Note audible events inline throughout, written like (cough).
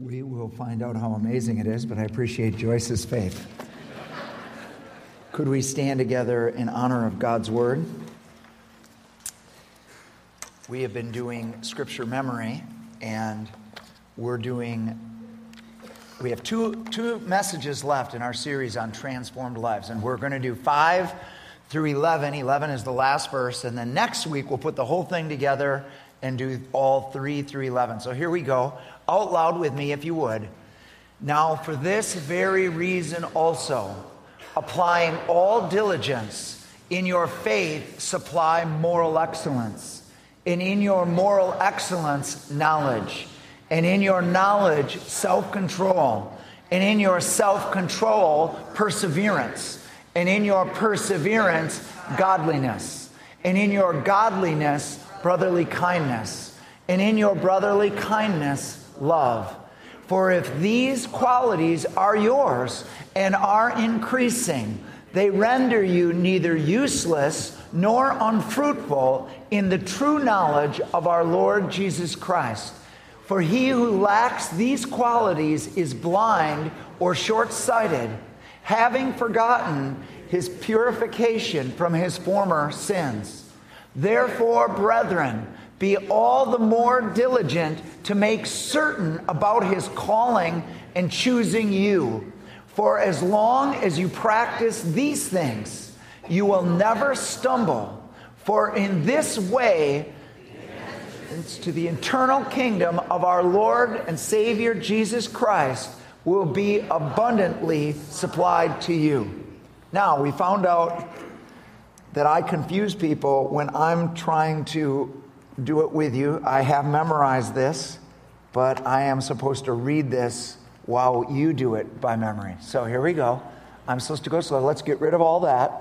We will find out how amazing it is, but I appreciate Joyce's faith. Could we stand together in honor of God's word? We have been doing scripture memory, and we're doing, we have two, two messages left in our series on transformed lives, and we're going to do five through 11. 11 is the last verse, and then next week we'll put the whole thing together and do all three through 11. So here we go. Out loud with me, if you would. Now, for this very reason also, applying all diligence, in your faith supply moral excellence, and in your moral excellence, knowledge, and in your knowledge, self control, and in your self control, perseverance, and in your perseverance, godliness, and in your godliness, brotherly kindness, and in your brotherly kindness, love. For if these qualities are yours and are increasing, they render you neither useless nor unfruitful in the true knowledge of our Lord Jesus Christ. For he who lacks these qualities is blind or short sighted, having forgotten his purification from his former sins. Therefore, brethren, be all the more diligent to make certain about his calling and choosing you. For as long as you practice these things, you will never stumble. For in this way, it's to the eternal kingdom of our Lord and Savior Jesus Christ will be abundantly supplied to you. Now, we found out that I confuse people when I'm trying to do it with you. I have memorized this, but I am supposed to read this while you do it by memory. So here we go. I'm supposed to go slow. Let's get rid of all that.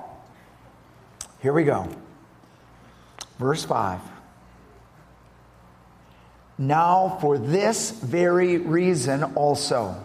Here we go. Verse 5. Now, for this very reason also,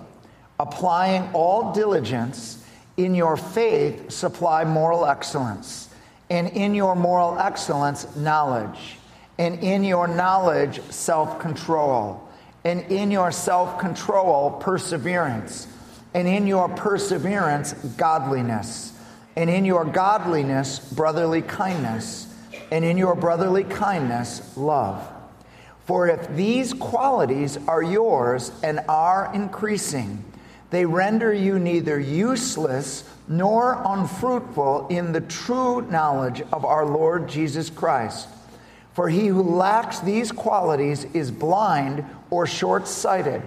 applying all diligence, in your faith supply moral excellence and in your moral excellence, knowledge, and in your knowledge, self control, and in your self control, perseverance, and in your perseverance, godliness, and in your godliness, brotherly kindness, and in your brotherly kindness, love. For if these qualities are yours and are increasing, they render you neither useless nor unfruitful in the true knowledge of our Lord Jesus Christ. For he who lacks these qualities is blind or short sighted,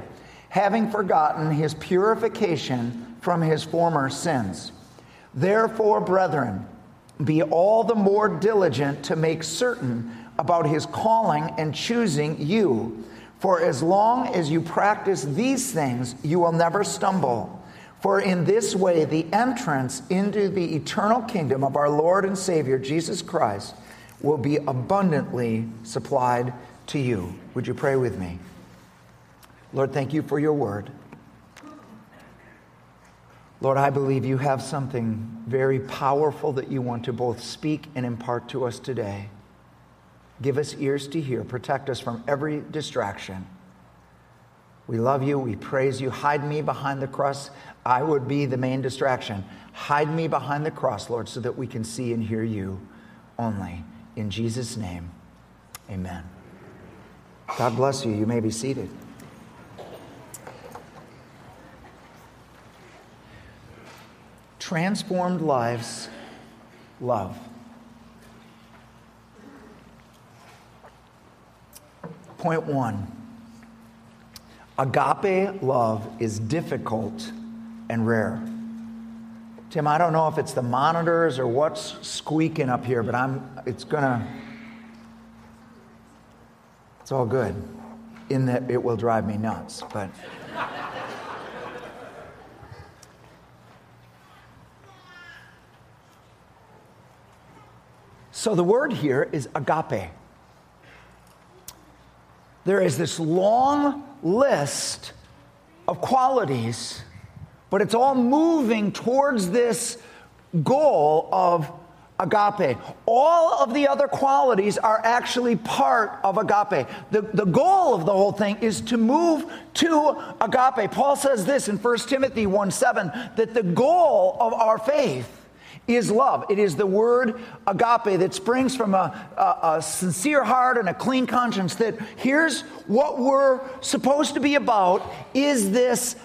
having forgotten his purification from his former sins. Therefore, brethren, be all the more diligent to make certain about his calling and choosing you. For as long as you practice these things, you will never stumble. For in this way, the entrance into the eternal kingdom of our Lord and Savior, Jesus Christ, will be abundantly supplied to you. Would you pray with me? Lord, thank you for your word. Lord, I believe you have something very powerful that you want to both speak and impart to us today. Give us ears to hear, protect us from every distraction. We love you. We praise you. Hide me behind the cross. I would be the main distraction. Hide me behind the cross, Lord, so that we can see and hear you only. In Jesus' name, amen. God bless you. You may be seated. Transformed lives, love. Point one agape love is difficult and rare. Tim, I don't know if it's the monitors or what's squeaking up here, but I'm it's gonna it's all good. In that it will drive me nuts, but So the word here is agape. There is this long list of qualities but it's all moving towards this goal of agape. All of the other qualities are actually part of agape. The, the goal of the whole thing is to move to agape. Paul says this in 1 Timothy 1 7 that the goal of our faith is love. It is the word agape that springs from a, a, a, sincere heart and a clean conscience. That here's what we're supposed to be about is this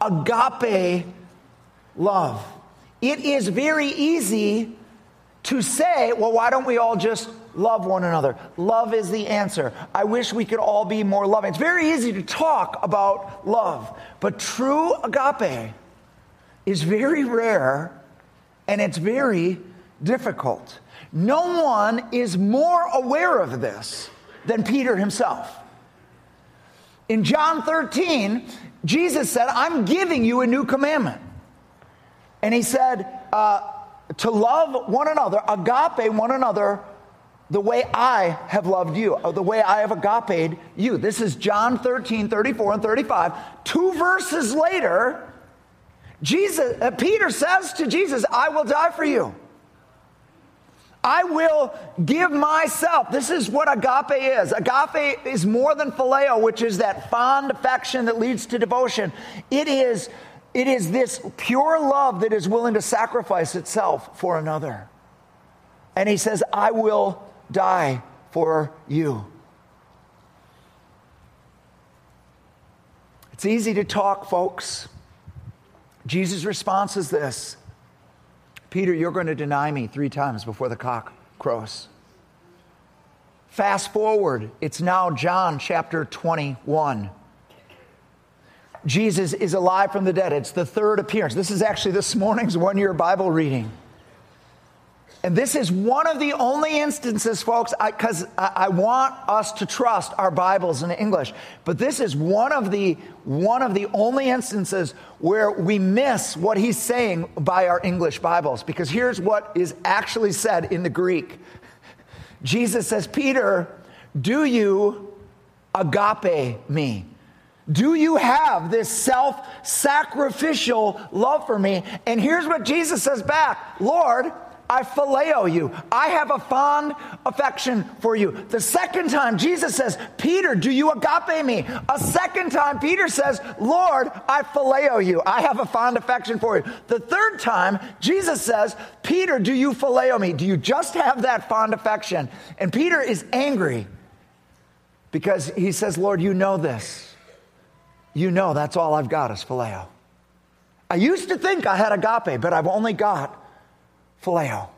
agape love. It is very easy to say, well, why don't we all just love one another? Love is the answer. I wish we could all be more loving. It's very easy to talk about love, but true agape is very rare and it's very difficult. No one is more aware of this than Peter himself. In John 13, Jesus said, I'm giving you a new commandment. And he said, uh, to love one another, agape one another, the way I have loved you, or the way I have agape you. This is John 13, 34, and 35. Two verses later, Jesus, uh, Peter says to Jesus, I will die for you. I will give myself. This is what agape is. Agape is more than phileo, which is that fond affection that leads to devotion. It is, it is this pure love that is willing to sacrifice itself for another. And he says, I will die for you. It's easy to talk, folks. Jesus' response is this Peter, you're going to deny me three times before the cock crows. Fast forward, it's now John chapter 21. Jesus is alive from the dead. It's the third appearance. This is actually this morning's one year Bible reading. And this is one of the only instances, folks, because I, I, I, want us to trust our Bibles in English. But this is one of the one of the only instances where we miss what he's saying by our English Bibles. Because here's what is actually said in the Greek. Jesus says, Peter, do you agape me? Do you have this self sacrificial love for me? And here's what Jesus says back Lord, I phileo you. I have a fond affection for you. The second time, Jesus says, Peter, do you agape me? A second time, Peter says, Lord, I phileo you. I have a fond affection for you. The third time, Jesus says, Peter, do you phileo me? Do you just have that fond affection? And Peter is angry because he says, Lord, you know this. You know that's all I've got is phileo. I used to think I had agape, but I've only got phileo.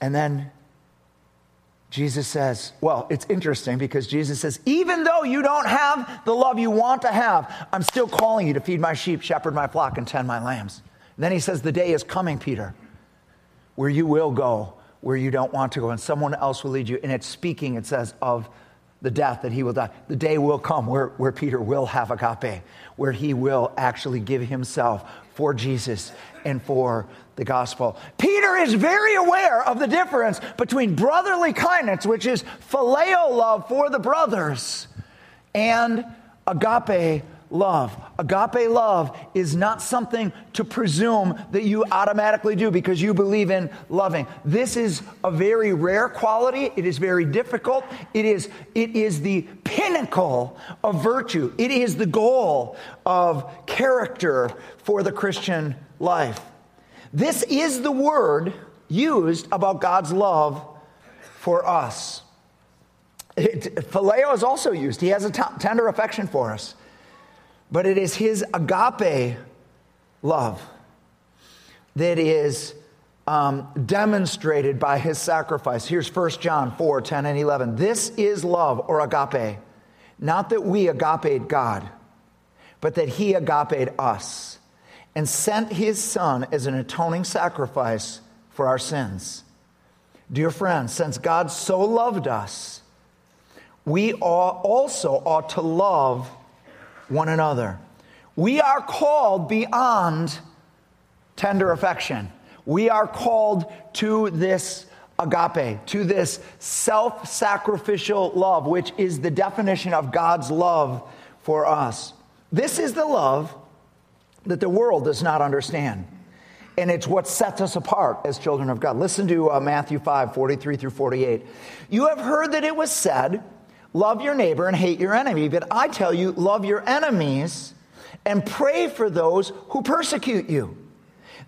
And then Jesus says, well, it's interesting because Jesus says, even though you don't have the love you want to have, I'm still calling you to feed my sheep, shepherd my flock, and tend my lambs. And then he says, the day is coming, Peter, where you will go where you don't want to go, and someone else will lead you. And it's speaking, it says, of the death that he will die. The day will come where, where Peter will have agape, where he will actually give himself for Jesus and for the gospel. Peter is very aware of the difference between brotherly kindness, which is phileo love for the brothers, and agape love. Agape love is not something to presume that you automatically do because you believe in loving. This is a very rare quality. It is very difficult. It is, it is the pinnacle of virtue. It is the goal of character for the Christian life. This is the word used about God's love for us. It, phileo is also used. He has a t- tender affection for us. But it is his agape love that is um, demonstrated by his sacrifice. Here's 1 John 4 10 and 11. This is love or agape. Not that we agape God, but that he agape us and sent his son as an atoning sacrifice for our sins. Dear friends, since God so loved us, we also ought to love one another. We are called beyond tender affection. We are called to this agape, to this self sacrificial love, which is the definition of God's love for us. This is the love that the world does not understand. And it's what sets us apart as children of God. Listen to uh, Matthew 5 43 through 48. You have heard that it was said, Love your neighbor and hate your enemy. But I tell you, love your enemies and pray for those who persecute you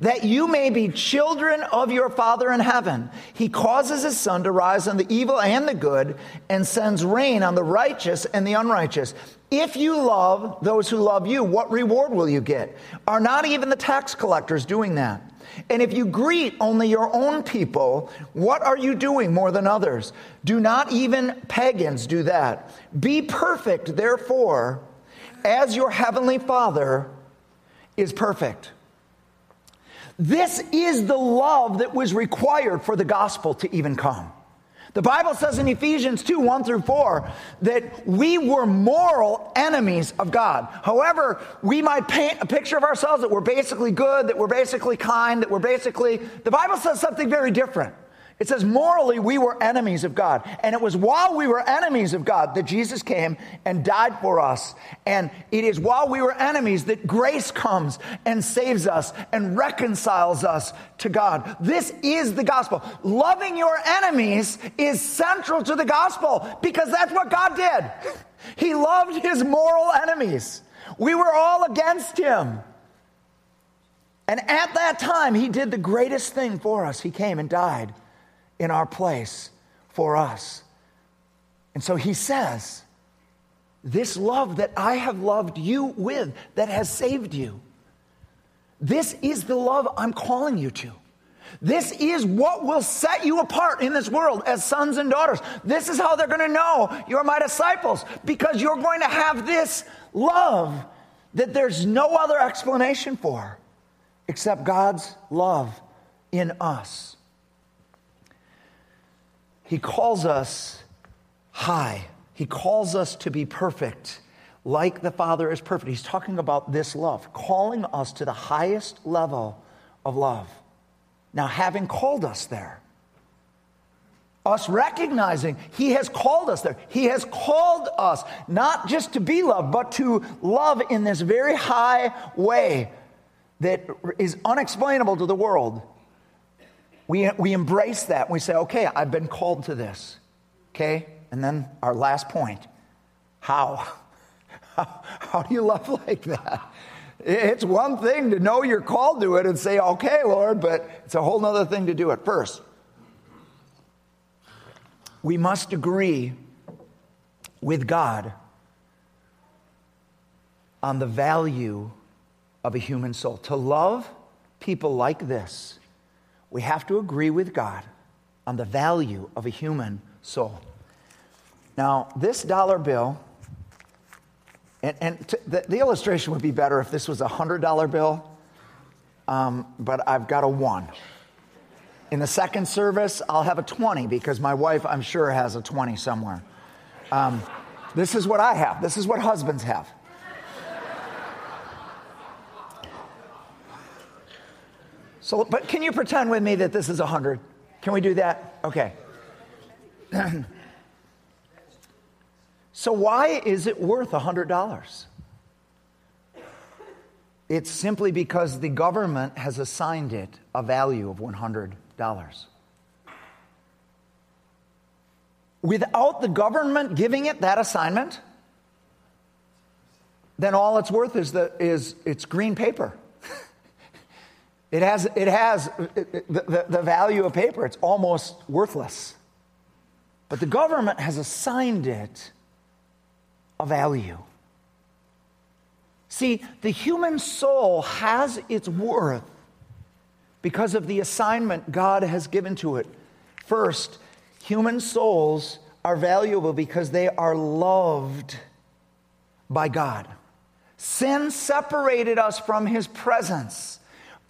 that you may be children of your Father in heaven. He causes his sun to rise on the evil and the good, and sends rain on the righteous and the unrighteous. If you love those who love you, what reward will you get? Are not even the tax collectors doing that? And if you greet only your own people, what are you doing more than others? Do not even pagans do that. Be perfect, therefore, as your heavenly Father is perfect. This is the love that was required for the gospel to even come. The Bible says in Ephesians 2 1 through 4 that we were moral enemies of God. However, we might paint a picture of ourselves that we're basically good, that we're basically kind, that we're basically. The Bible says something very different. It says, morally, we were enemies of God. And it was while we were enemies of God that Jesus came and died for us. And it is while we were enemies that grace comes and saves us and reconciles us to God. This is the gospel. Loving your enemies is central to the gospel because that's what God did. He loved his moral enemies. We were all against him. And at that time, he did the greatest thing for us. He came and died in our place for us. And so he says, This love that I have loved you with, that has saved you, this is the love I'm calling you to. This is what will set you apart in this world as sons and daughters. This is how they're going to know you're my disciples because you're going to have this love that there's no other explanation for except God's love in us. He calls us high. He calls us to be perfect, like the Father is perfect. He's talking about this love, calling us to the highest level of love. Now, having called us there, us recognizing He has called us there. He has called us not just to be loved, but to love in this very high way that is unexplainable to the world. We, we embrace that. We say, okay, I've been called to this. Okay? And then our last point how? (laughs) How, how do you love like that? It's one thing to know you're called to it and say, okay, Lord, but it's a whole other thing to do it first. We must agree with God on the value of a human soul. To love people like this we have to agree with God on the value of a human soul. Now, this dollar bill, and, and the, the, illustration would be better if this was a $100 bill, um, but I've got a one. In the second service, I'll have a 20 because my wife, I'm sure, has a 20 somewhere. Um, this is what I have. This is what husbands have. So, but can you pretend with me that this is 100? Can we do that? Okay. (clears throat) so, why is it worth $100? It's simply because the government has assigned it a value of $100. Without the government giving it that assignment, then all it's worth is, the, is it's green paper. It has, it has the, the, value of paper, it's almost worthless. But the government has assigned it a value. See, the human soul has its worth because of the assignment God has given to it. First, human souls are valuable because they are loved by God. Sin separated us from his presence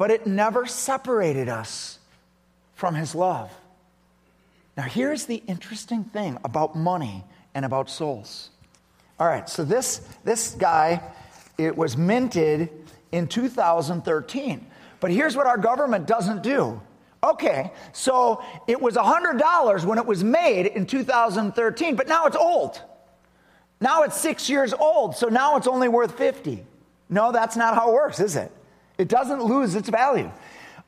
but it never separated us from his love. Now, here's the interesting thing about money and about souls. All right, so this, this guy, it was minted in 2013. But here's what our government doesn't do. Okay, so it was $100 when it was made in 2013, but now it's old. Now it's six years old, so now it's only worth 50. No, that's not how it works, is it? It doesn't lose its value.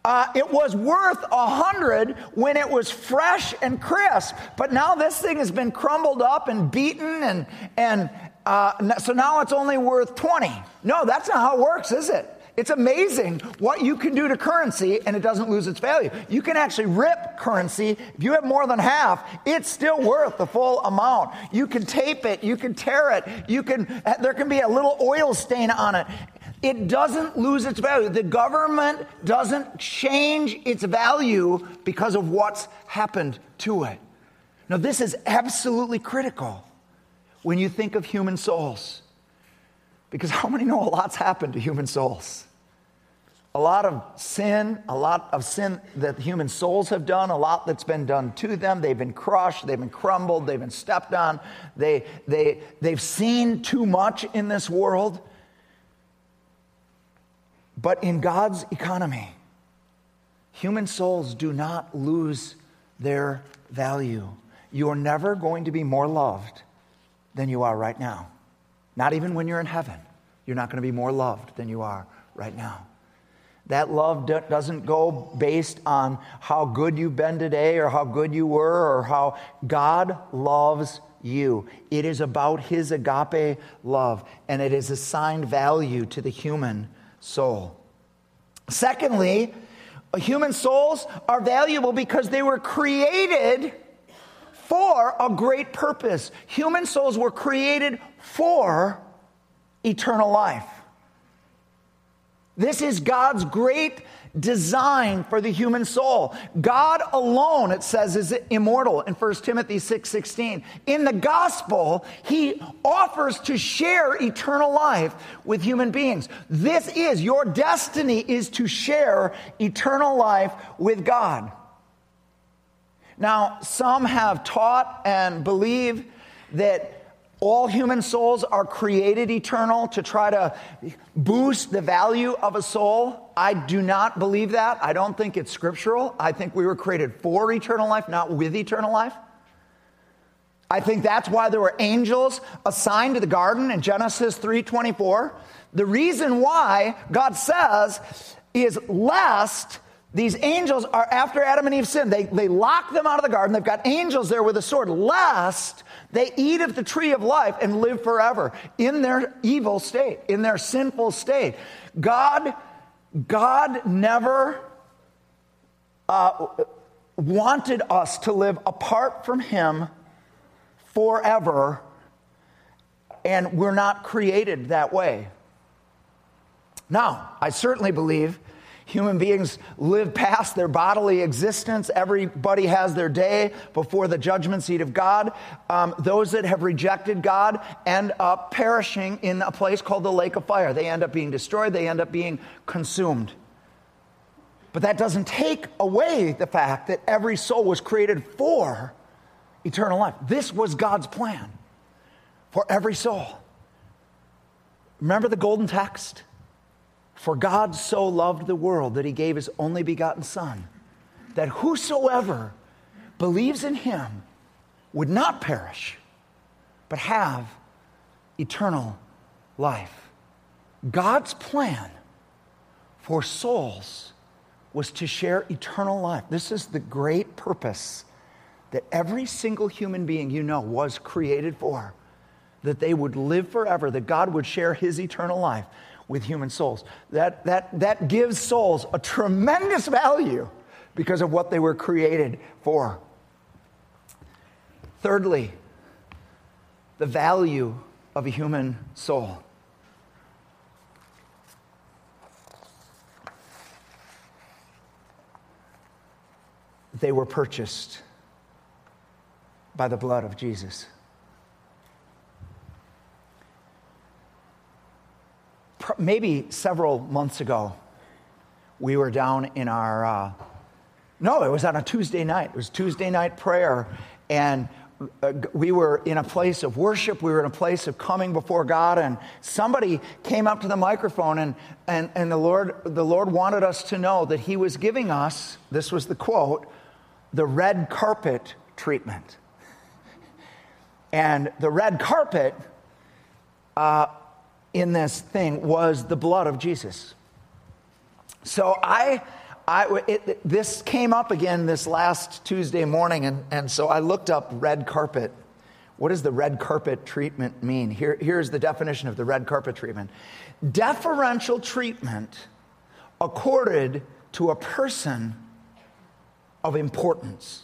Uh, it was worth a hundred when it was fresh and crisp, but now this thing has been crumbled up and beaten, and and uh, so now it's only worth twenty. No, that's not how it works, is it? It's amazing what you can do to currency and it doesn't lose its value. You can actually rip currency. If you have more than half, it's still worth the full amount. You can tape it, you can tear it, you can there can be a little oil stain on it. It doesn't lose its value. The government doesn't change its value because of what's happened to it. Now, this is absolutely critical when you think of human souls. Because how many know a lot's happened to human souls? A lot of sin, a lot of sin that human souls have done, a lot that's been done to them. They've been crushed, they've been crumbled, they've been stepped on, they, they, they've seen too much in this world. But in God's economy, human souls do not lose their value. You are never going to be more loved than you are right now. Not even when you're in heaven. You're not going to be more loved than you are right now. That love doesn't go based on how good you've been today or how good you were or how God loves you. It is about His agape love, and it is assigned value to the human soul. Secondly, human souls are valuable because they were created for a great purpose. Human souls were created for eternal life. This is God's great design for the human soul. God alone, it says, is immortal in 1 Timothy 6 16. In the gospel, he offers to share eternal life with human beings. This is your destiny is to share eternal life with God. Now, some have taught and believe that all human souls are created eternal to try to boost the value of a soul. I do not believe that. I don't think it's scriptural. I think we were created for eternal life, not with eternal life. I think that's why there were angels assigned to the garden in Genesis 3:24. The reason why God says is lest these angels are after Adam and Eve sinned. They, they lock them out of the garden. They've got angels there with a sword, lest they eat of the tree of life and live forever in their evil state, in their sinful state. God, God never uh, wanted us to live apart from Him forever, and we're not created that way. Now, I certainly believe Human beings live past their bodily existence. Everybody has their day before the judgment seat of God. Um, those that have rejected God end up perishing in a place called the lake of fire. They end up being destroyed, they end up being consumed. But that doesn't take away the fact that every soul was created for eternal life. This was God's plan for every soul. Remember the golden text? For God so loved the world that he gave his only begotten Son, that whosoever believes in him would not perish, but have eternal life. God's plan for souls was to share eternal life. This is the great purpose that every single human being you know was created for that they would live forever, that God would share his eternal life with human souls. That, that, that gives souls a tremendous value because of what they were created for. Thirdly, the value of a human soul. They were purchased by the blood of Jesus. Maybe several months ago, we were down in our, uh, no, it was on a Tuesday night. It was Tuesday night prayer. And uh, we were in a place of worship. We were in a place of coming before God. And somebody came up to the microphone, and, and, and the, Lord, the Lord wanted us to know that He was giving us, this was the quote, the red carpet treatment. And the red carpet uh, in this thing was the blood of Jesus. So I, I, it, this came up again this last Tuesday morning, and, and so I looked up red carpet. What does the red carpet treatment mean? Here, here's the definition of the red carpet treatment deferential treatment accorded to a person of importance.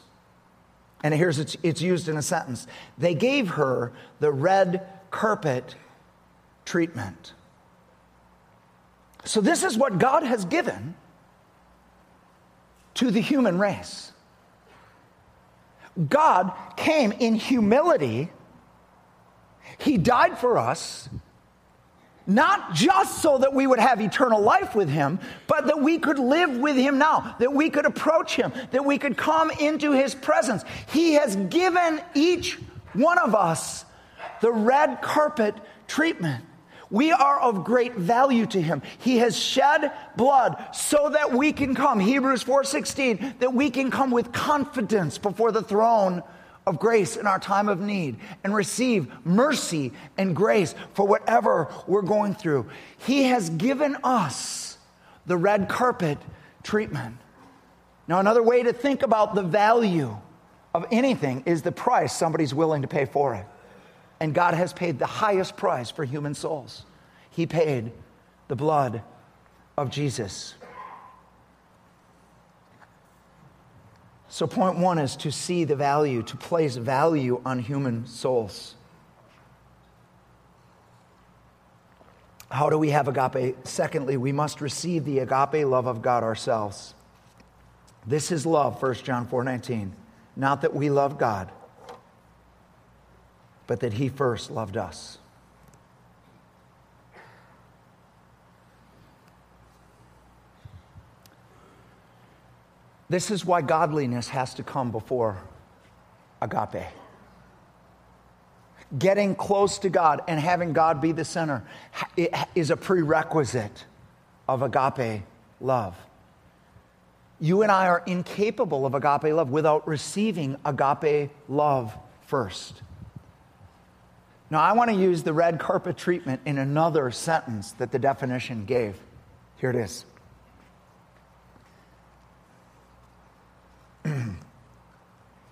And here's it's, it's used in a sentence. They gave her the red carpet treatment. So, this is what God has given to the human race. God came in humility, He died for us, not just so that we would have eternal life with Him, but that we could live with Him now, that we could approach Him, that we could come into His presence. He has given each one of us the red carpet treatment. We are of great value to him. He has shed blood so that we can come, Hebrews 4:16, that we can come with confidence before the throne of grace in our time of need and receive mercy and grace for whatever we're going through. He has given us the red carpet treatment. Now, another way to think about the value of anything is the price somebody's willing to pay for it. And God has paid the highest price for human souls. He paid the blood of Jesus. So, point one is to see the value, to place value on human souls. How do we have agape? Secondly, we must receive the agape love of God ourselves. This is love, 1 John 4 19. Not that we love God, but that He first loved us. This is why godliness has to come before agape. Getting close to God and having God be the center is a prerequisite of agape love. You and I are incapable of agape love without receiving agape love first. Now, I want to use the red carpet treatment in another sentence that the definition gave. Here it is. (clears throat)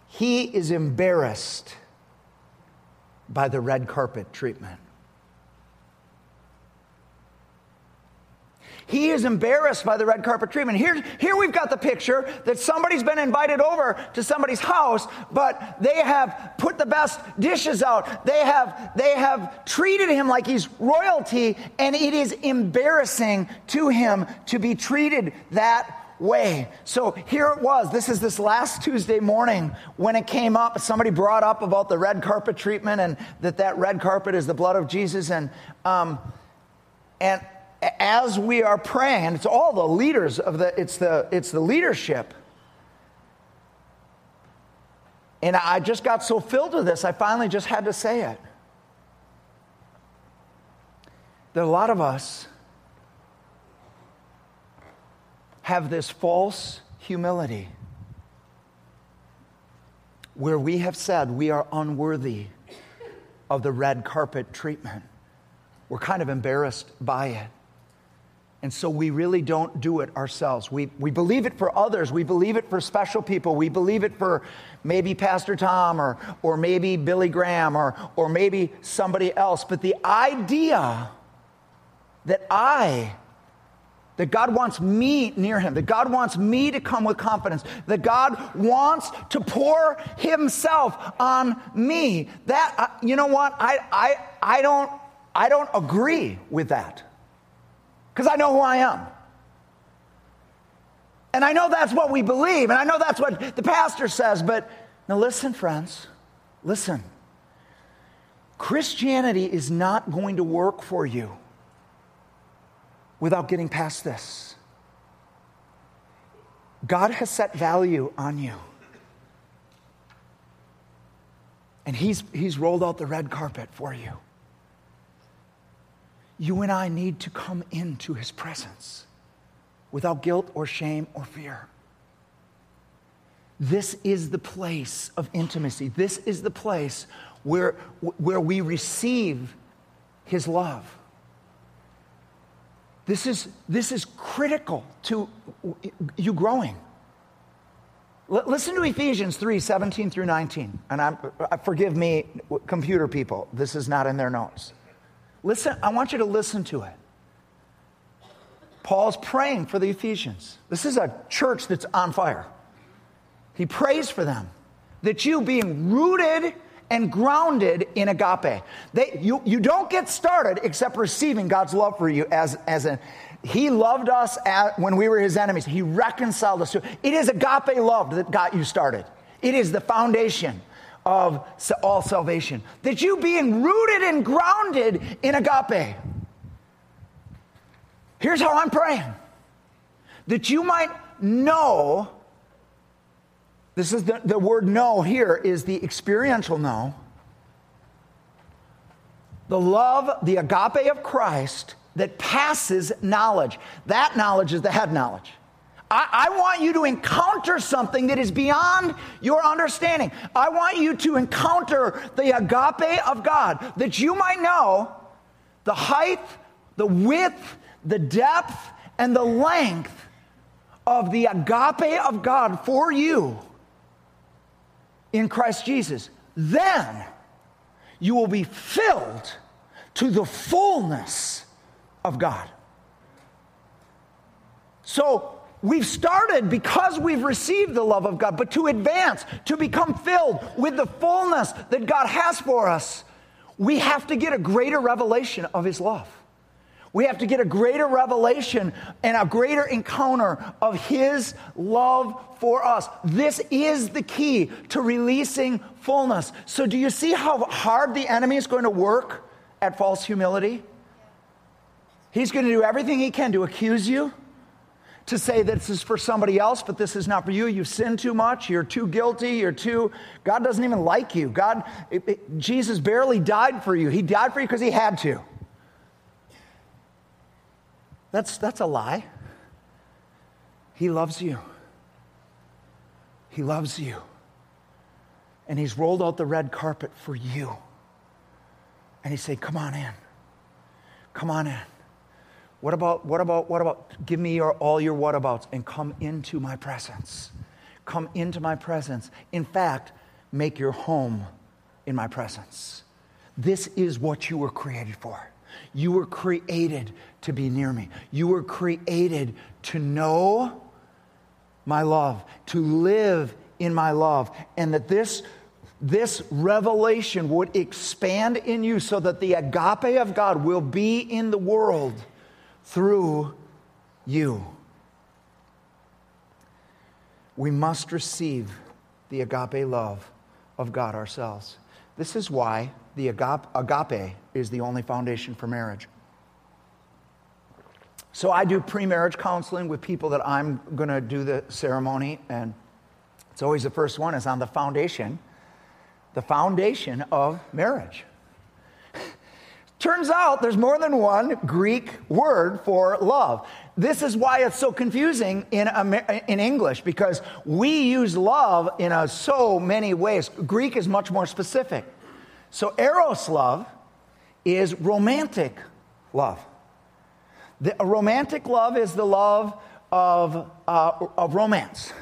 he is embarrassed by the red carpet treatment. He is embarrassed by the red carpet treatment. Here, here we've got the picture that somebody's been invited over to somebody's house, but they have put the best dishes out. They have, they have treated him like he's royalty, and it is embarrassing to him to be treated that way. So here it was. This is this last Tuesday morning when it came up. Somebody brought up about the red carpet treatment and that that red carpet is the blood of Jesus. And, um, and as we are praying, it's all the leaders of the, it's the, it's the leadership. And I just got so filled with this, I finally just had to say it. That a lot of us have this false humility where we have said we are unworthy of the red carpet treatment. We're kind of embarrassed by it. And so we really don't do it ourselves. We, we believe it for others. We believe it for special people. We believe it for maybe Pastor Tom or, or maybe Billy Graham or, or maybe somebody else. But the idea that I, that God wants me near Him, that God wants me to come with confidence, that God wants to pour Himself on me, that, uh, you know what? I, I, I, don't, I don't agree with that because I know who I am. And I know that's what we believe, and I know that's what the pastor says, but now listen, friends, listen. Christianity is not going to work for you without getting past this. God has set value on you. And he's, he's rolled out the red carpet for you you and I need to come into his presence without guilt or shame or fear. This is the place of intimacy. This is the place where, where we receive his love. This is, this is critical to you growing. L- listen to Ephesians 3 17 through 19. And I'm, uh, forgive me, computer people, this is not in their notes. Listen, I want you to listen to it. Paul's praying for the Ephesians. This is a church that's on fire. He prays for them that you, being rooted and grounded in agape, they, you, you don't get started except receiving God's love for you as, as a, he loved us at, when we were his enemies. He reconciled us to it is agape love that got you started. It is the foundation of all salvation. That you being rooted and grounded in agape. Here's how I'm praying that you might know. This is the, the word know here is the experiential know. The love, the agape of Christ that passes knowledge. That knowledge is the head knowledge. I, I, want you to encounter something that is beyond your understanding. I want you to encounter the agape of God, that you might know the height, the width, the depth, and the length of the agape of God for you in Christ Jesus. Then you will be filled to the fullness of God. So we've started because we've received the love of God, but to advance, to become filled with the fullness that God has for us, we have to get a greater revelation of His love. We have to get a greater revelation and a greater encounter of His love for us. This is the key to releasing fullness. So, do you see how hard the enemy is going to work at false humility? He's going to do everything he can to accuse you, to say this is for somebody else, but this is not for you. You've sinned too much. You're too guilty. You're too, God doesn't even like you. God, it, it, Jesus barely died for you. He died for you because he had to. That's, that's a lie. He loves you. He loves you. And he's rolled out the red carpet for you. And he said, Come on in. Come on in. What about, what about, what about, give me your, all your whatabouts and come into my presence. Come into my presence. In fact, make your home in my presence. This is what you were created for. You were created to be near me. You were created to know my love, to live in my love, and that this, this revelation would expand in you so that the agape of God will be in the world through you. We must receive the agape love of God ourselves. This is why the agape is the only foundation for marriage. So I do pre marriage counseling with people that I'm going to do the ceremony, and it's always the first one is on the foundation, the foundation of marriage. Turns out there's more than one Greek word for love. This is why it's so confusing in, in English because we use love in a, so many ways. Greek is much more specific. So, eros love is romantic love. The, romantic love is the love of, uh, of romance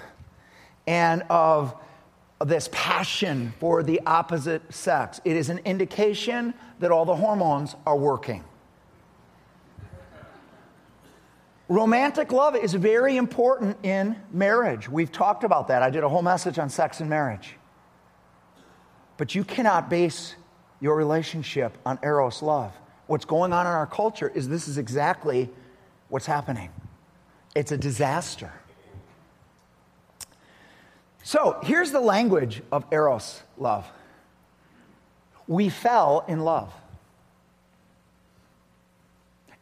and of this passion for the opposite sex. It is an indication that all the hormones are working. Romantic love is very important in marriage. We've talked about that. I did a whole message on sex and marriage. But you cannot base your relationship on Eros love. What's going on in our culture is this is exactly what's happening. It's a disaster. So here's the language of Eros love we fell in love.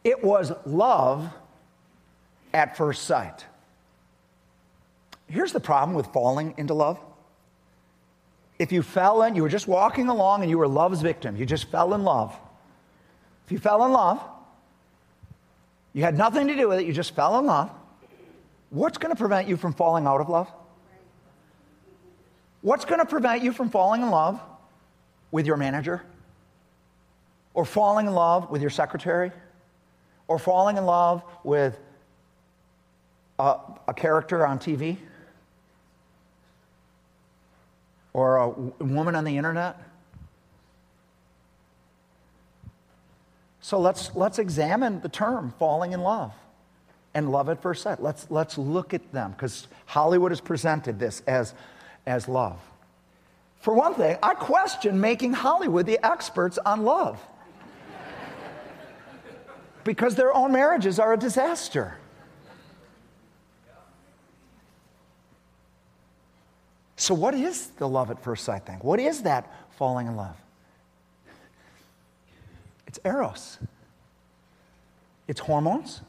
It was love at first sight. Here's the problem with falling into love. If you fell in, you were just walking along and you were love's victim, you just fell in love. If you fell in love, you had nothing to do with it, you just fell in love. What's going to prevent you from falling out of love? What's going to prevent you from falling in love with your manager? Or falling in love with your secretary? or falling in love with a, a character on TV or a woman on the internet. So let's, let's examine the term falling in love and love at first sight. Let's, let's look at them because Hollywood has presented this as, as love. For one thing, I question making Hollywood the experts on love because their own marriages are a disaster. So, what is the love at first sight thing? What is that falling in love? It's eros, it's hormones,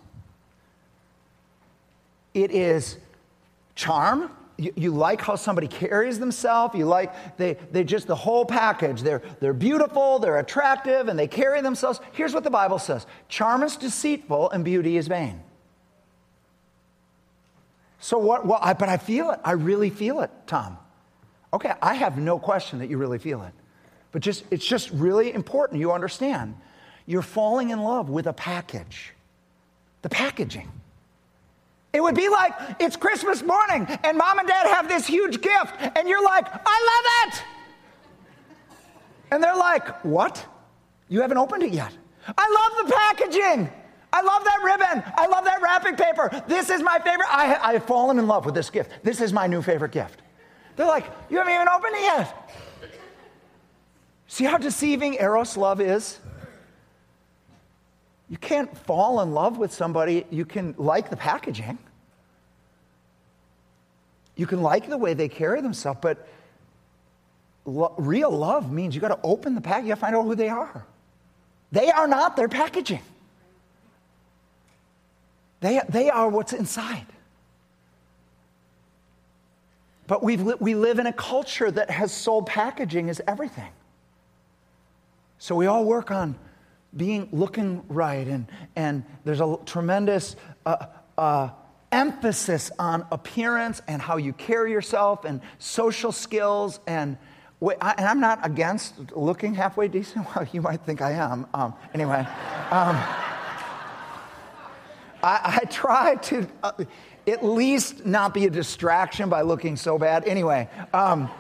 it is charm. You, you, like how somebody carries themselves. You like they, they just the whole package. They're, they're beautiful, they're attractive, and they carry themselves. Here's what the Bible says charm is deceitful and beauty is vain. So what? Well, I, but I feel it. I really feel it, Tom. Okay, I have no question that you really feel it. But just it's just really important you understand. You're falling in love with a package. The packaging. It would be like it's Christmas morning and mom and dad have this huge gift, and you're like, I love it. And they're like, What? You haven't opened it yet. I love the packaging. I love that ribbon. I love that wrapping paper. This is my favorite. I, have fallen in love with this gift. This is my new favorite gift. They're like, You haven't even opened it yet. See how deceiving Eros love is? You can't fall in love with somebody. You can like the packaging. You can like the way they carry themselves, but lo- real love means you got to open the package. You got to find out who they are. They are not their packaging. They, they are what's inside. But we we live in a culture that has sold packaging as everything. So we all work on being looking right, and, and there's a tremendous uh, uh, emphasis on appearance and how you carry yourself and social skills. And, I, and I'm not against looking halfway decent. (laughs) Well, you might think I am. Um, anyway, um, I, I, try to uh, at least not be a distraction by looking so bad. Anyway, um,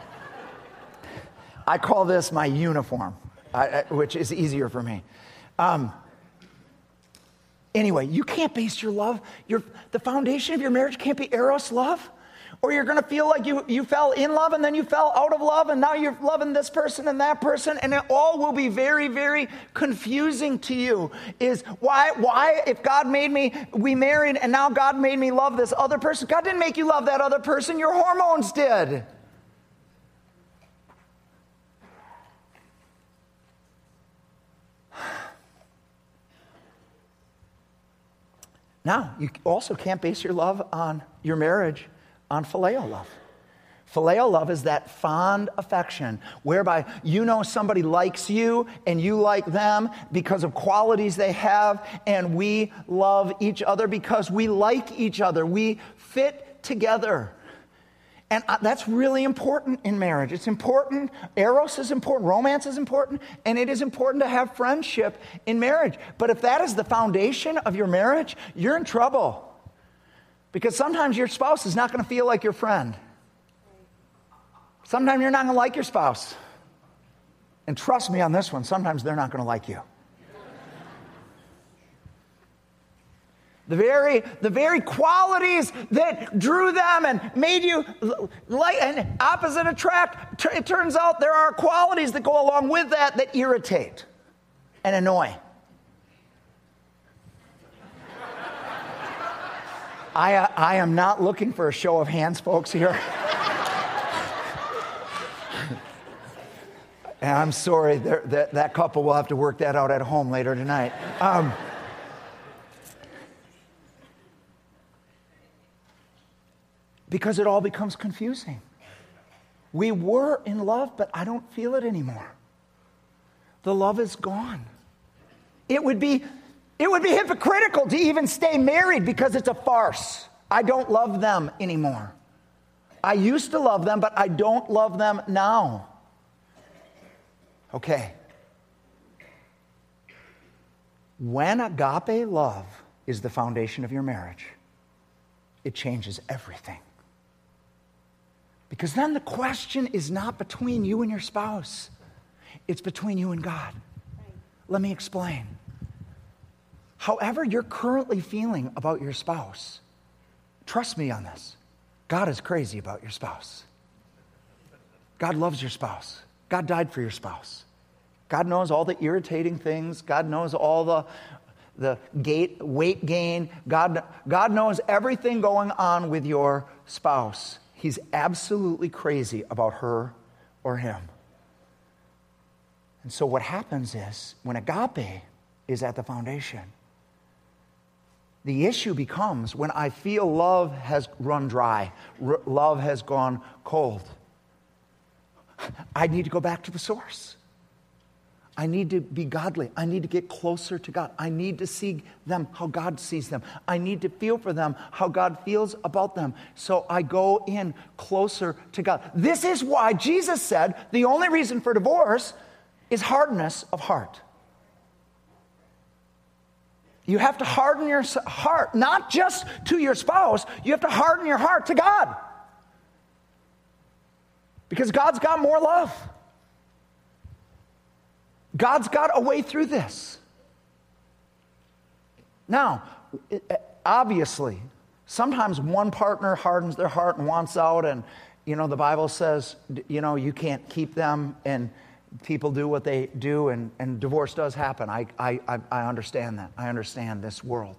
I call this my uniform, I, which is easier for me. Um, anyway, you can't base your love, your, the foundation of your marriage can't be Eros love. Or you're going to feel like you, you fell in love and then you fell out of love and now you're loving this person and that person and it all will be very, very confusing to you. Is why, why, if God made me, we married and now God made me love this other person, God didn't make you love that other person, your hormones did. Now, you also can't base your love on your marriage on phileo love. Phileo love is that fond affection whereby you know somebody likes you and you like them because of qualities they have, and we love each other because we like each other. We fit together. And uh, that's really important in marriage. It's important. Eros is important. Romance is important. And it is important to have friendship in marriage. But if that is the foundation of your marriage, you're in trouble. Because sometimes your spouse is not going to feel like your friend. Sometimes you're not going to like your spouse. And trust me on this one, sometimes they're not going to like you. The very, the very qualities that drew them and made you like and opposite attract, it turns out there are qualities that go along with that that irritate and annoy. I, uh, I am not looking for a show of hands, folks, here. (laughs) and I'm sorry, that, that couple will have to work that out at home later tonight. Um, because it all becomes confusing. We were in love, but I don't feel it anymore. The love is gone. It would be it would be hypocritical to even stay married because it's a farce. I don't love them anymore. I used to love them, but I don't love them now. Okay. When agape love is the foundation of your marriage, it changes everything. Because then the question is not between you and your spouse, it's between you and God. Let me explain. However, you're currently feeling about your spouse, trust me on this. God is crazy about your spouse. God loves your spouse. God died for your spouse. God knows all the irritating things. God knows all the, the gait, weight gain. God, God knows everything going on with your spouse. He's absolutely crazy about her or him. And so, what happens is when agape is at the foundation, the issue becomes when I feel love has run dry, r- love has gone cold. I need to go back to the source. I need to be godly. I need to get closer to God. I need to see them how God sees them. I need to feel for them how God feels about them. So I go in closer to God. This is why Jesus said the only reason for divorce is hardness of heart. You have to harden your heart, not just to your spouse, you have to harden your heart to God. Because God's got more love. God's got a way through this. Now, uh, obviously, sometimes one partner hardens their heart and wants out, and, you know, the Bible says, you know, you can't keep them, and people do what they do, and, and divorce does happen. I, I, I understand that. I understand this world.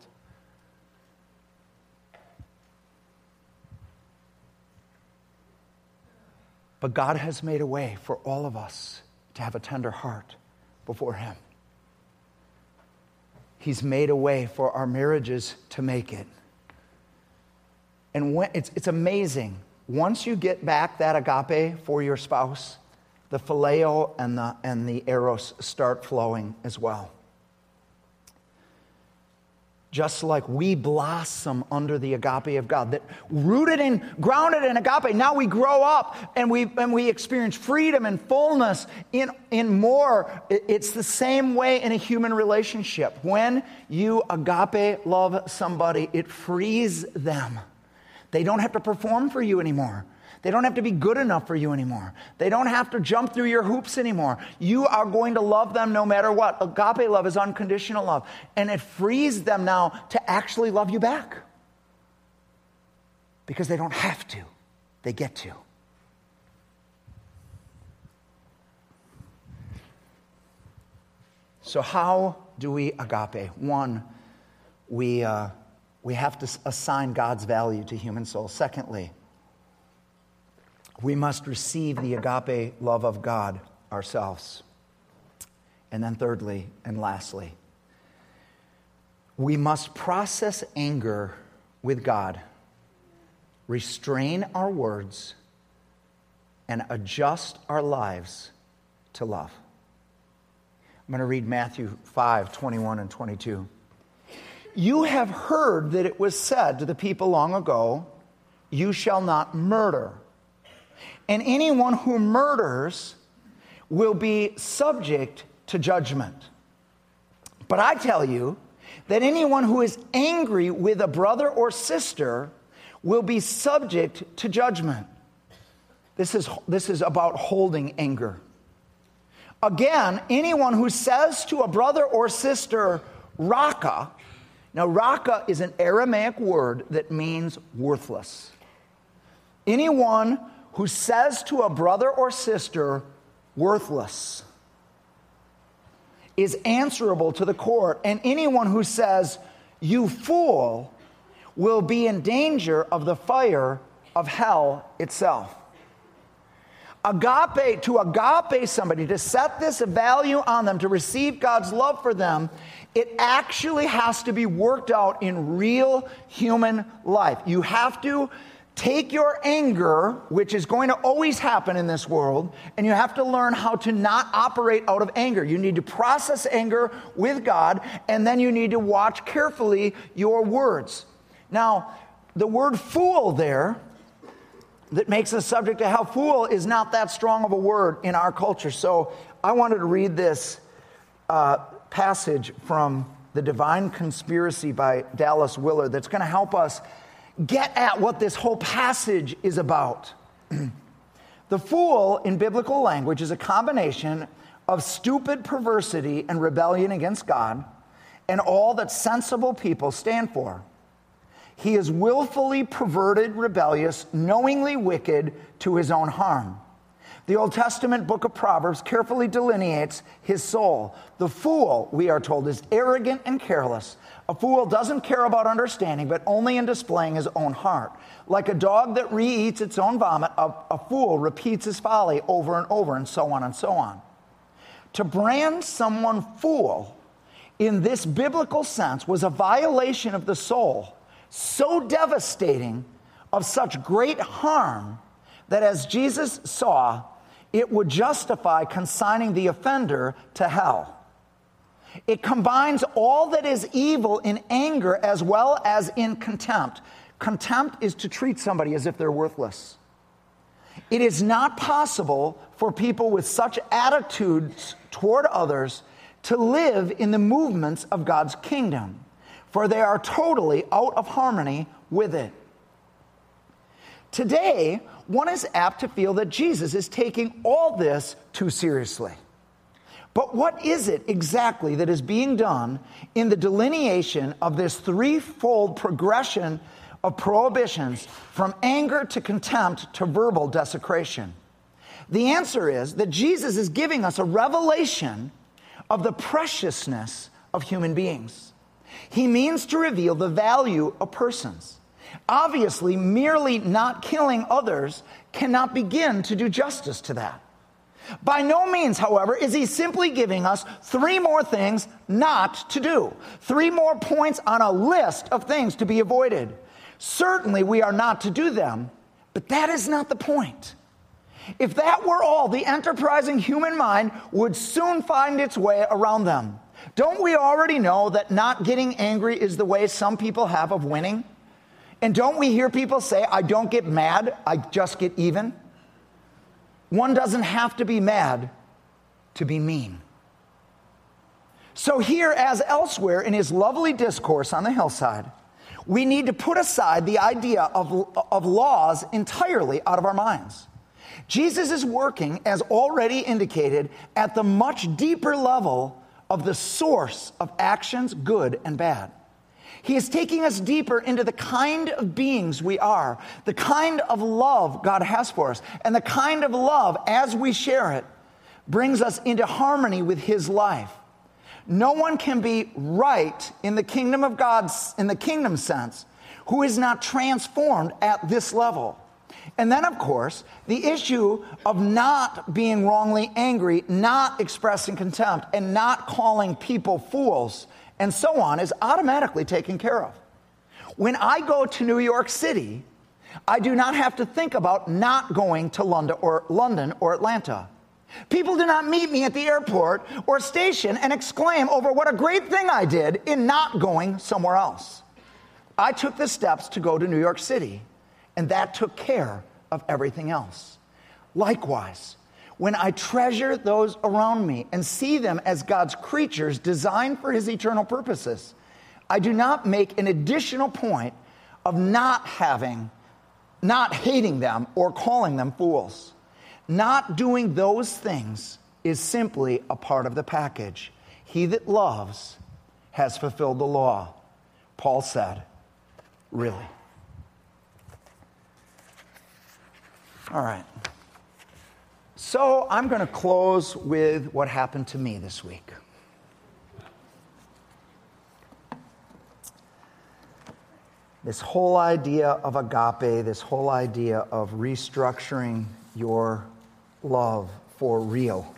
But God has made a way for all of us to have a tender heart before Him. He's made a way for our marriages to make it. And when, it's, it's amazing. Once you get back that agape for your spouse, the phileo and the, and the eros start flowing as well just like we blossom under the agape of God, that rooted and grounded in agape, now we grow up and we, and we experience freedom and fullness in, in more. It's the same way in a human relationship. When you agape love somebody, it frees them. They don't have to perform for you anymore. They don't have to be good enough for you anymore. They don't have to jump through your hoops anymore. You are going to love them no matter what. Agape love is unconditional love, and it frees them now to actually love you back because they don't have to, they get to. So, how do we agape? One, we, uh, we have to assign God's value to human souls. Secondly, we must receive the agape love of God ourselves. And then, thirdly and lastly, we must process anger with God, restrain our words, and adjust our lives to love. I'm going to read Matthew 5 21 and 22. You have heard that it was said to the people long ago, You shall not murder and anyone who murders will be subject to judgment. But I tell you that anyone who is angry with a brother or sister will be subject to judgment. This is, this is about holding anger. Again, anyone who says to a brother or sister, Raca, now Raca is an Aramaic word that means worthless. Anyone who says to a brother or sister, worthless, is answerable to the court. And anyone who says, you fool, will be in danger of the fire of hell itself. Agape, to agape somebody, to set this value on them, to receive God's love for them, it actually has to be worked out in real human life. You have to Take your anger, which is going to always happen in this world, and you have to learn how to not operate out of anger. You need to process anger with God, and then you need to watch carefully your words. Now, the word fool there that makes us subject to hell, fool, is not that strong of a word in our culture. So I wanted to read this uh, passage from The Divine Conspiracy by Dallas Willard, that's going to help us get at what this whole passage is about. (clears throat) the fool in biblical language is a combination of stupid perversity and rebellion against God and all that sensible people stand for. He is willfully perverted, rebellious, knowingly wicked to his own harm. The Old Testament book of Proverbs carefully delineates his soul. The fool, we are told, is arrogant and careless. A fool doesn't care about understanding, but only in displaying his own heart. Like a dog that re eats its own vomit, a, a fool repeats his folly over and over, and so on and so on. To brand someone fool in this biblical sense was a violation of the soul so devastating, of such great harm, that as Jesus saw, it would justify consigning the offender to hell. It combines all that is evil in anger as well as in contempt. Contempt is to treat somebody as if they're worthless. It is not possible for people with such attitudes toward others to live in the movements of God's kingdom, for they are totally out of harmony with it. Today, one is apt to feel that Jesus is taking all this too seriously. But what is it exactly that is being done in the delineation of this threefold progression of prohibitions from anger to contempt to verbal desecration? The answer is that Jesus is giving us a revelation of the preciousness of human beings. He means to reveal the value of persons. Obviously, merely not killing others cannot begin to do justice to that. By no means, however, is he simply giving us three more things not to do, three more points on a list of things to be avoided. Certainly, we are not to do them, but that is not the point. If that were all, the enterprising human mind would soon find its way around them. Don't we already know that not getting angry is the way some people have of winning? And don't we hear people say, I don't get mad, I just get even? One doesn't have to be mad to be mean. So, here, as elsewhere in his lovely discourse on the hillside, we need to put aside the idea of, of laws entirely out of our minds. Jesus is working, as already indicated, at the much deeper level of the source of actions, good and bad. He is taking us deeper into the kind of beings we are, the kind of love God has for us, and the kind of love, as we share it, brings us into harmony with His life. No one can be right in the kingdom of God, in the kingdom sense, who is not transformed at this level. And then, of course, the issue of not being wrongly angry, not expressing contempt, and not calling people fools, and so on, is automatically taken care of. When I go to New York City, I do not have to think about not going to London or, London or Atlanta. People do not meet me at the airport or station and exclaim over what a great thing I did in not going somewhere else. I took the steps to go to New York City and that took care of everything else. Likewise, when I treasure those around me and see them as God's creatures designed for his eternal purposes, I do not make an additional point of not having, not hating them or calling them fools. Not doing those things is simply a part of the package. He that loves has fulfilled the law. Paul said, Really? All right. So I'm going to close with what happened to me this week. This whole idea of agape, this whole idea of restructuring your love for real.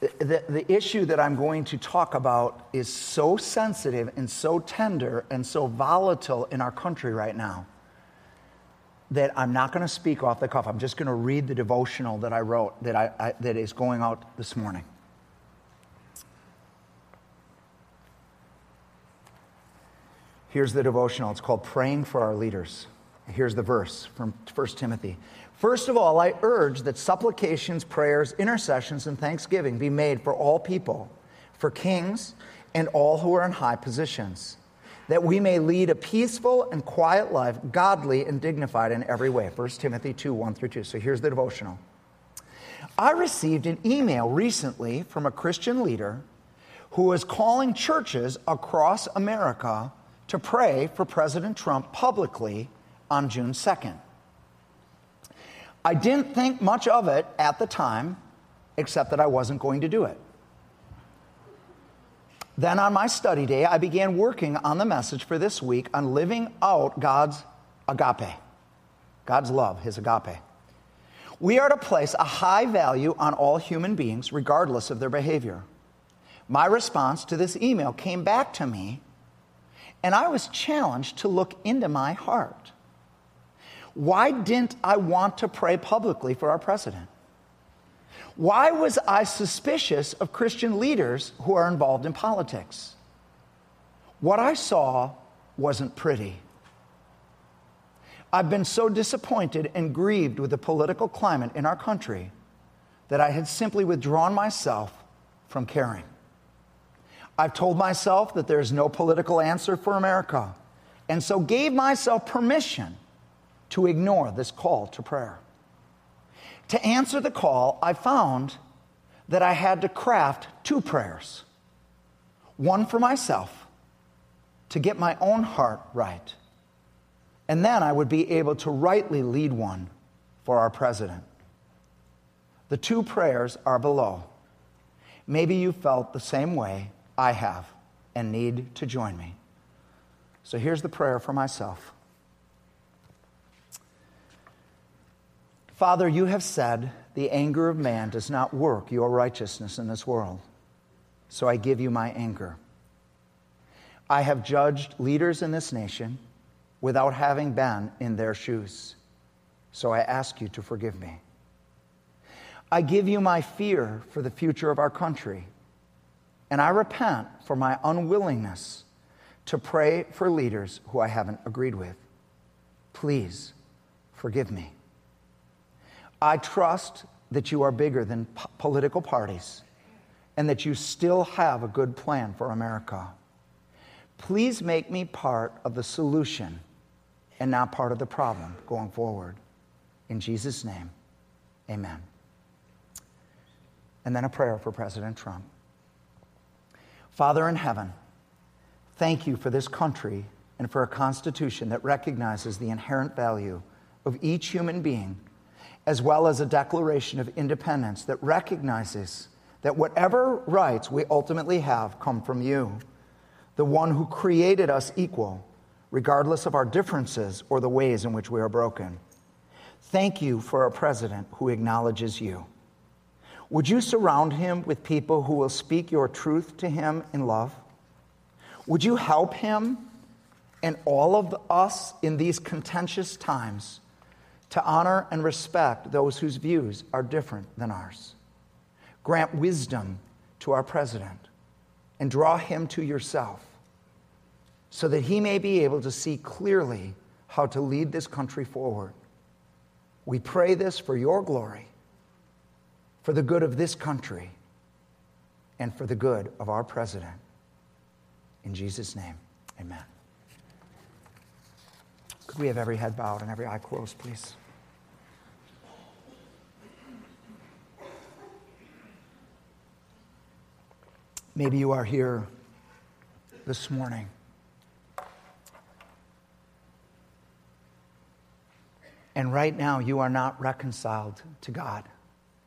The, the issue that I'm going to talk about is so sensitive and so tender and so volatile in our country right now that I'm not going to speak off the cuff. I'm just going to read the devotional that I wrote that, I, I, that is going out this morning. Here's the devotional. It's called Praying for Our Leaders. Here's the verse from 1 Timothy. First of all, I urge that supplications, prayers, intercessions, and thanksgiving be made for all people, for kings, and all who are in high positions, that we may lead a peaceful and quiet life, godly and dignified in every way. 1 Timothy 2 1 through 2. So here's the devotional. I received an email recently from a Christian leader who was calling churches across America to pray for President Trump publicly on June 2nd. I didn't think much of it at the time, except that I wasn't going to do it. Then on my study day, I began working on the message for this week on living out God's agape, God's love, his agape. We are to place a high value on all human beings, regardless of their behavior. My response to this email came back to me, and I was challenged to look into my heart. Why didn't I want to pray publicly for our president? Why was I suspicious of Christian leaders who are involved in politics? What I saw wasn't pretty. I've been so disappointed and grieved with the political climate in our country that I had simply withdrawn myself from caring. I've told myself that there's no political answer for America, and so gave myself permission to ignore this call to prayer. To answer the call, I found that I had to craft two prayers one for myself to get my own heart right, and then I would be able to rightly lead one for our president. The two prayers are below. Maybe you felt the same way I have and need to join me. So here's the prayer for myself. Father, you have said the anger of man does not work your righteousness in this world. So I give you my anger. I have judged leaders in this nation without having been in their shoes. So I ask you to forgive me. I give you my fear for the future of our country. And I repent for my unwillingness to pray for leaders who I haven't agreed with. Please forgive me. I trust that you are bigger than po- political parties and that you still have a good plan for America. Please make me part of the solution and not part of the problem going forward. In Jesus' name, amen. And then a prayer for President Trump. Father in heaven, thank you for this country and for a constitution that recognizes the inherent value of each human being as well as a declaration of independence that recognizes that whatever rights we ultimately have come from you, the one who created us equal, regardless of our differences or the ways in which we are broken. Thank you for a president who acknowledges you. Would you surround him with people who will speak your truth to him in love? Would you help him and all of us in these contentious times to honor and respect those whose views are different than ours. Grant wisdom to our president and draw him to yourself so that he may be able to see clearly how to lead this country forward. We pray this for your glory, for the good of this country, and for the good of our president. In Jesus' name, amen. Could we have every head bowed and every eye closed, please? Maybe you are here this morning. And right now, you are not reconciled to God.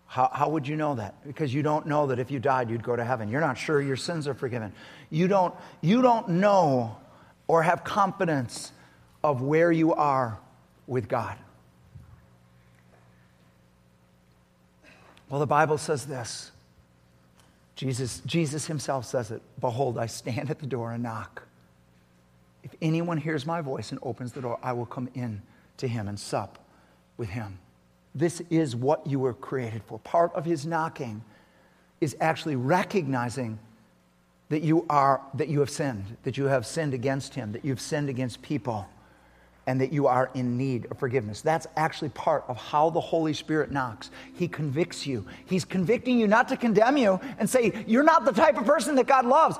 How, how would you know that? Because you don't know that if you died, you'd go to heaven. You're not sure your sins are forgiven. You don't, you don't know or have confidence of where you are with God. Well, the Bible says this Jesus, Jesus himself says it Behold, I stand at the door and knock. If anyone hears my voice and opens the door, I will come in to him and sup with him. This is what you were created for. Part of his knocking is actually recognizing that you are that you have sinned, that you have sinned against him, that you've sinned against people, and that you are in need of forgiveness. That's actually part of how the Holy Spirit knocks. He convicts you. He's convicting you not to condemn you and say, You're not the type of person that God loves.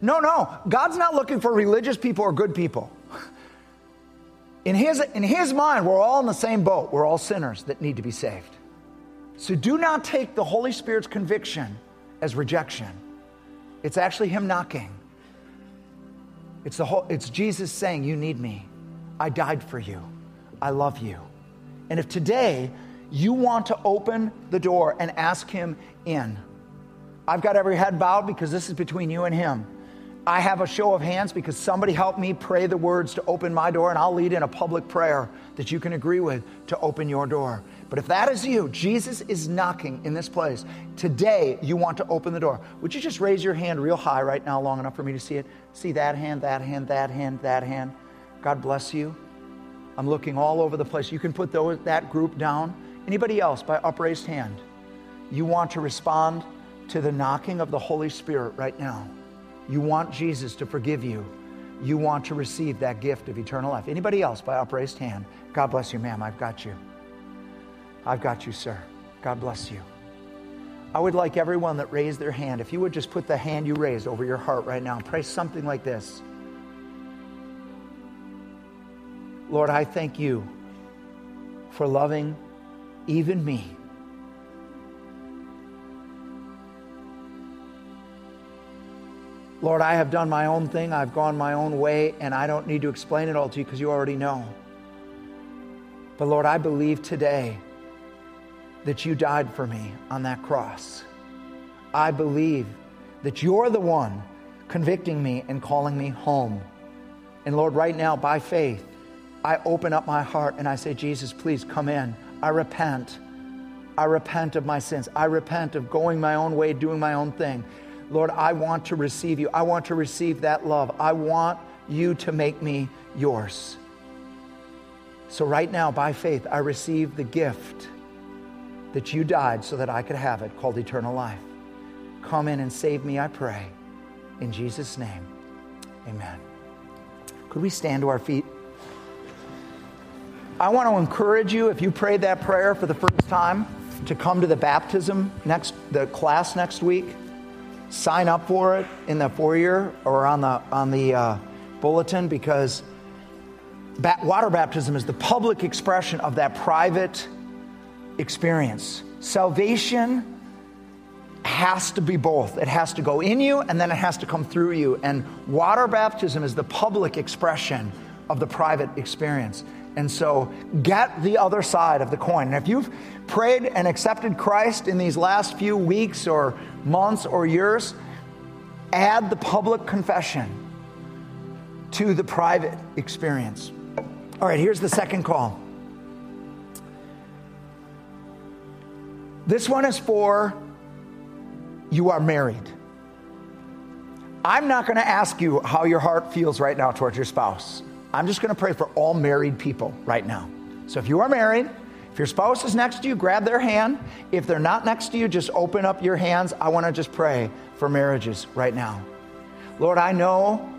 No, no. God's not looking for religious people or good people. In his, in his mind, we're all in the same boat. We're all sinners that need to be saved. So do not take the Holy Spirit's conviction as rejection. It's actually Him knocking. It's, the whole, it's Jesus saying, You need me. I died for you. I love you. And if today you want to open the door and ask Him in, I've got every head bowed because this is between you and Him. I have a show of hands because somebody helped me pray the words to open my door, and I'll lead in a public prayer that you can agree with to open your door. But if that is you, Jesus is knocking in this place. Today, you want to open the door. Would you just raise your hand real high right now, long enough for me to see it? See that hand, that hand, that hand, that hand. God bless you. I'm looking all over the place. You can put those, that group down. Anybody else by upraised hand? You want to respond to the knocking of the Holy Spirit right now. You want Jesus to forgive you. You want to receive that gift of eternal life. Anybody else by upraised hand? God bless you, ma'am. I've got you. I've got you, sir. God bless you. I would like everyone that raised their hand, if you would just put the hand you raised over your heart right now and pray something like this Lord, I thank you for loving even me. Lord, I have done my own thing. I've gone my own way, and I don't need to explain it all to you because you already know. But Lord, I believe today that you died for me on that cross. I believe that you're the one convicting me and calling me home. And Lord, right now, by faith, I open up my heart and I say, Jesus, please come in. I repent. I repent of my sins. I repent of going my own way, doing my own thing. Lord, I want to receive you. I want to receive that love. I want you to make me yours. So, right now, by faith, I receive the gift that you died so that I could have it called eternal life. Come in and save me, I pray. In Jesus' name, amen. Could we stand to our feet? I want to encourage you, if you prayed that prayer for the first time, to come to the baptism next, the class next week sign up for it in the foyer or on the, on the uh, bulletin because water baptism is the public expression of that private experience. Salvation has to be both. It has to go in you and then it has to come through you. And water baptism is the public expression of the private experience. And so get the other side of the coin. And if you've prayed and accepted Christ in these last few weeks or months or years, add the public confession to the private experience. All right, here's the second call. This one is for you are married. I'm not going to ask you how your heart feels right now towards your spouse. I'm just going to pray for all married people right now. So if you are married, if your spouse is next to you, grab their hand. If they're not next to you, just open up your hands. I want to just pray for marriages right now. Lord, I know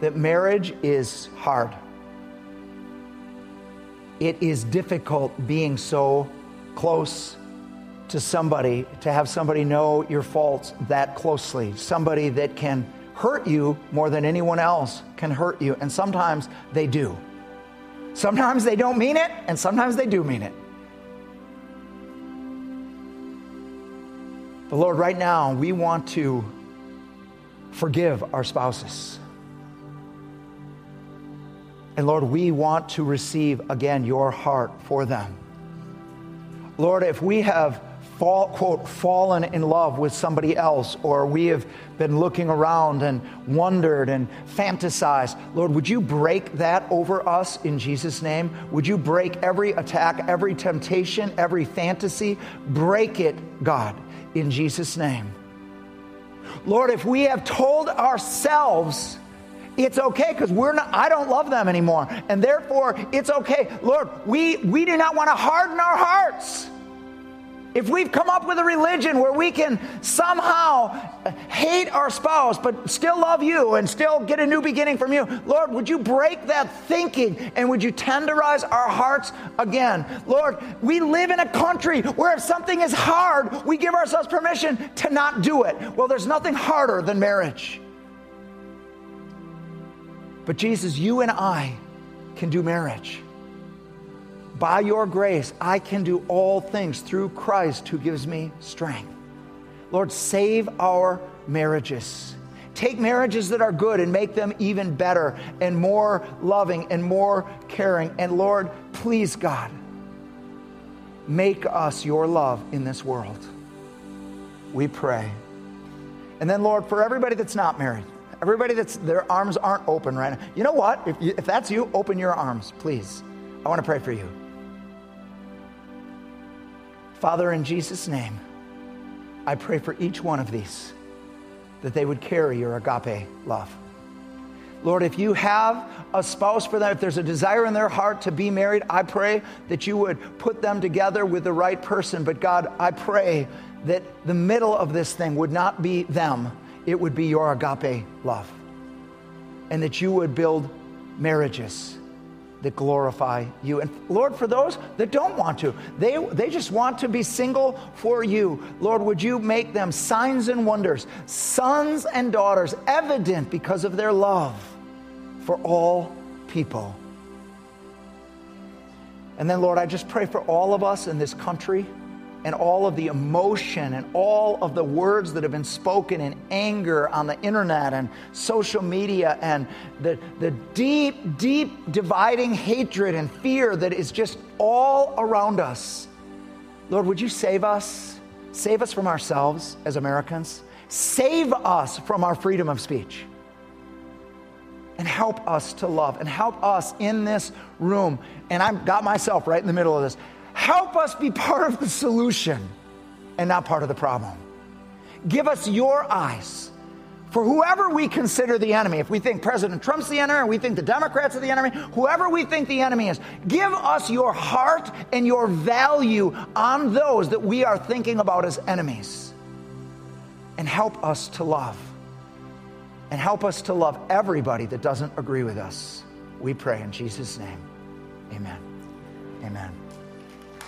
that marriage is hard. It is difficult being so close to somebody, to have somebody know your faults that closely, somebody that can hurt you more than anyone else can hurt you. And sometimes they do. Sometimes they don't mean it, and sometimes they do mean it. But Lord, right now, we want to forgive our spouses. And Lord, we want to receive again your heart for them. Lord, if we have fall, quote, fallen in love with somebody else, or we have been looking around and wondered and fantasized. Lord, would you break that over us in Jesus' name? Would you break every attack, every temptation, every fantasy? Break it, God, in Jesus' name. Lord, if we have told ourselves, it's okay because we're not i don't love them anymore and therefore it's okay lord we we do not want to harden our hearts if we've come up with a religion where we can somehow hate our spouse but still love you and still get a new beginning from you, Lord, would you break that thinking and would you tenderize our hearts again? Lord, we live in a country where if something is hard, we give ourselves permission to not do it. Well, there's nothing harder than marriage. But Jesus, you and I can do marriage. By your grace, I can do all things through Christ who gives me strength. Lord, save our marriages. Take marriages that are good and make them even better and more loving and more caring. And Lord, please, God, make us your love in this world. We pray. And then, Lord, for everybody that's not married, everybody that's their arms aren't open right now, you know what? If, you, if that's you, open your arms, please. I want to pray for you. Father, in Jesus' name, I pray for each one of these that they would carry your agape love. Lord, if you have a spouse for them, if there's a desire in their heart to be married, I pray that you would put them together with the right person. But God, I pray that the middle of this thing would not be them, it would be your agape love. And that you would build marriages that glorify you. And Lord, for those that don't want to, they, they just want to be single for you. Lord, would you make them signs and wonders, sons and daughters, evident because of their love for all people. And then, Lord, I just pray for all of us in this country and all of the emotion and all of the words that have been spoken in anger on the internet and social media and the, the deep, deep dividing hatred and fear that is just all around us. Lord, would you save us? Save us from ourselves as Americans. Save us from our freedom of speech. And help us to love and help us in this room. And I've got myself right in the middle of this Help us be part of the solution and not part of the problem. Give us your eyes for whoever we consider the enemy. If we think President Trump's the enemy, or we think the Democrats are the enemy, whoever we think the enemy is, give us your heart and your value on those that we are thinking about as enemies. And help us to love. And help us to love everybody that doesn't agree with us. We pray in Jesus' name. Amen. Amen.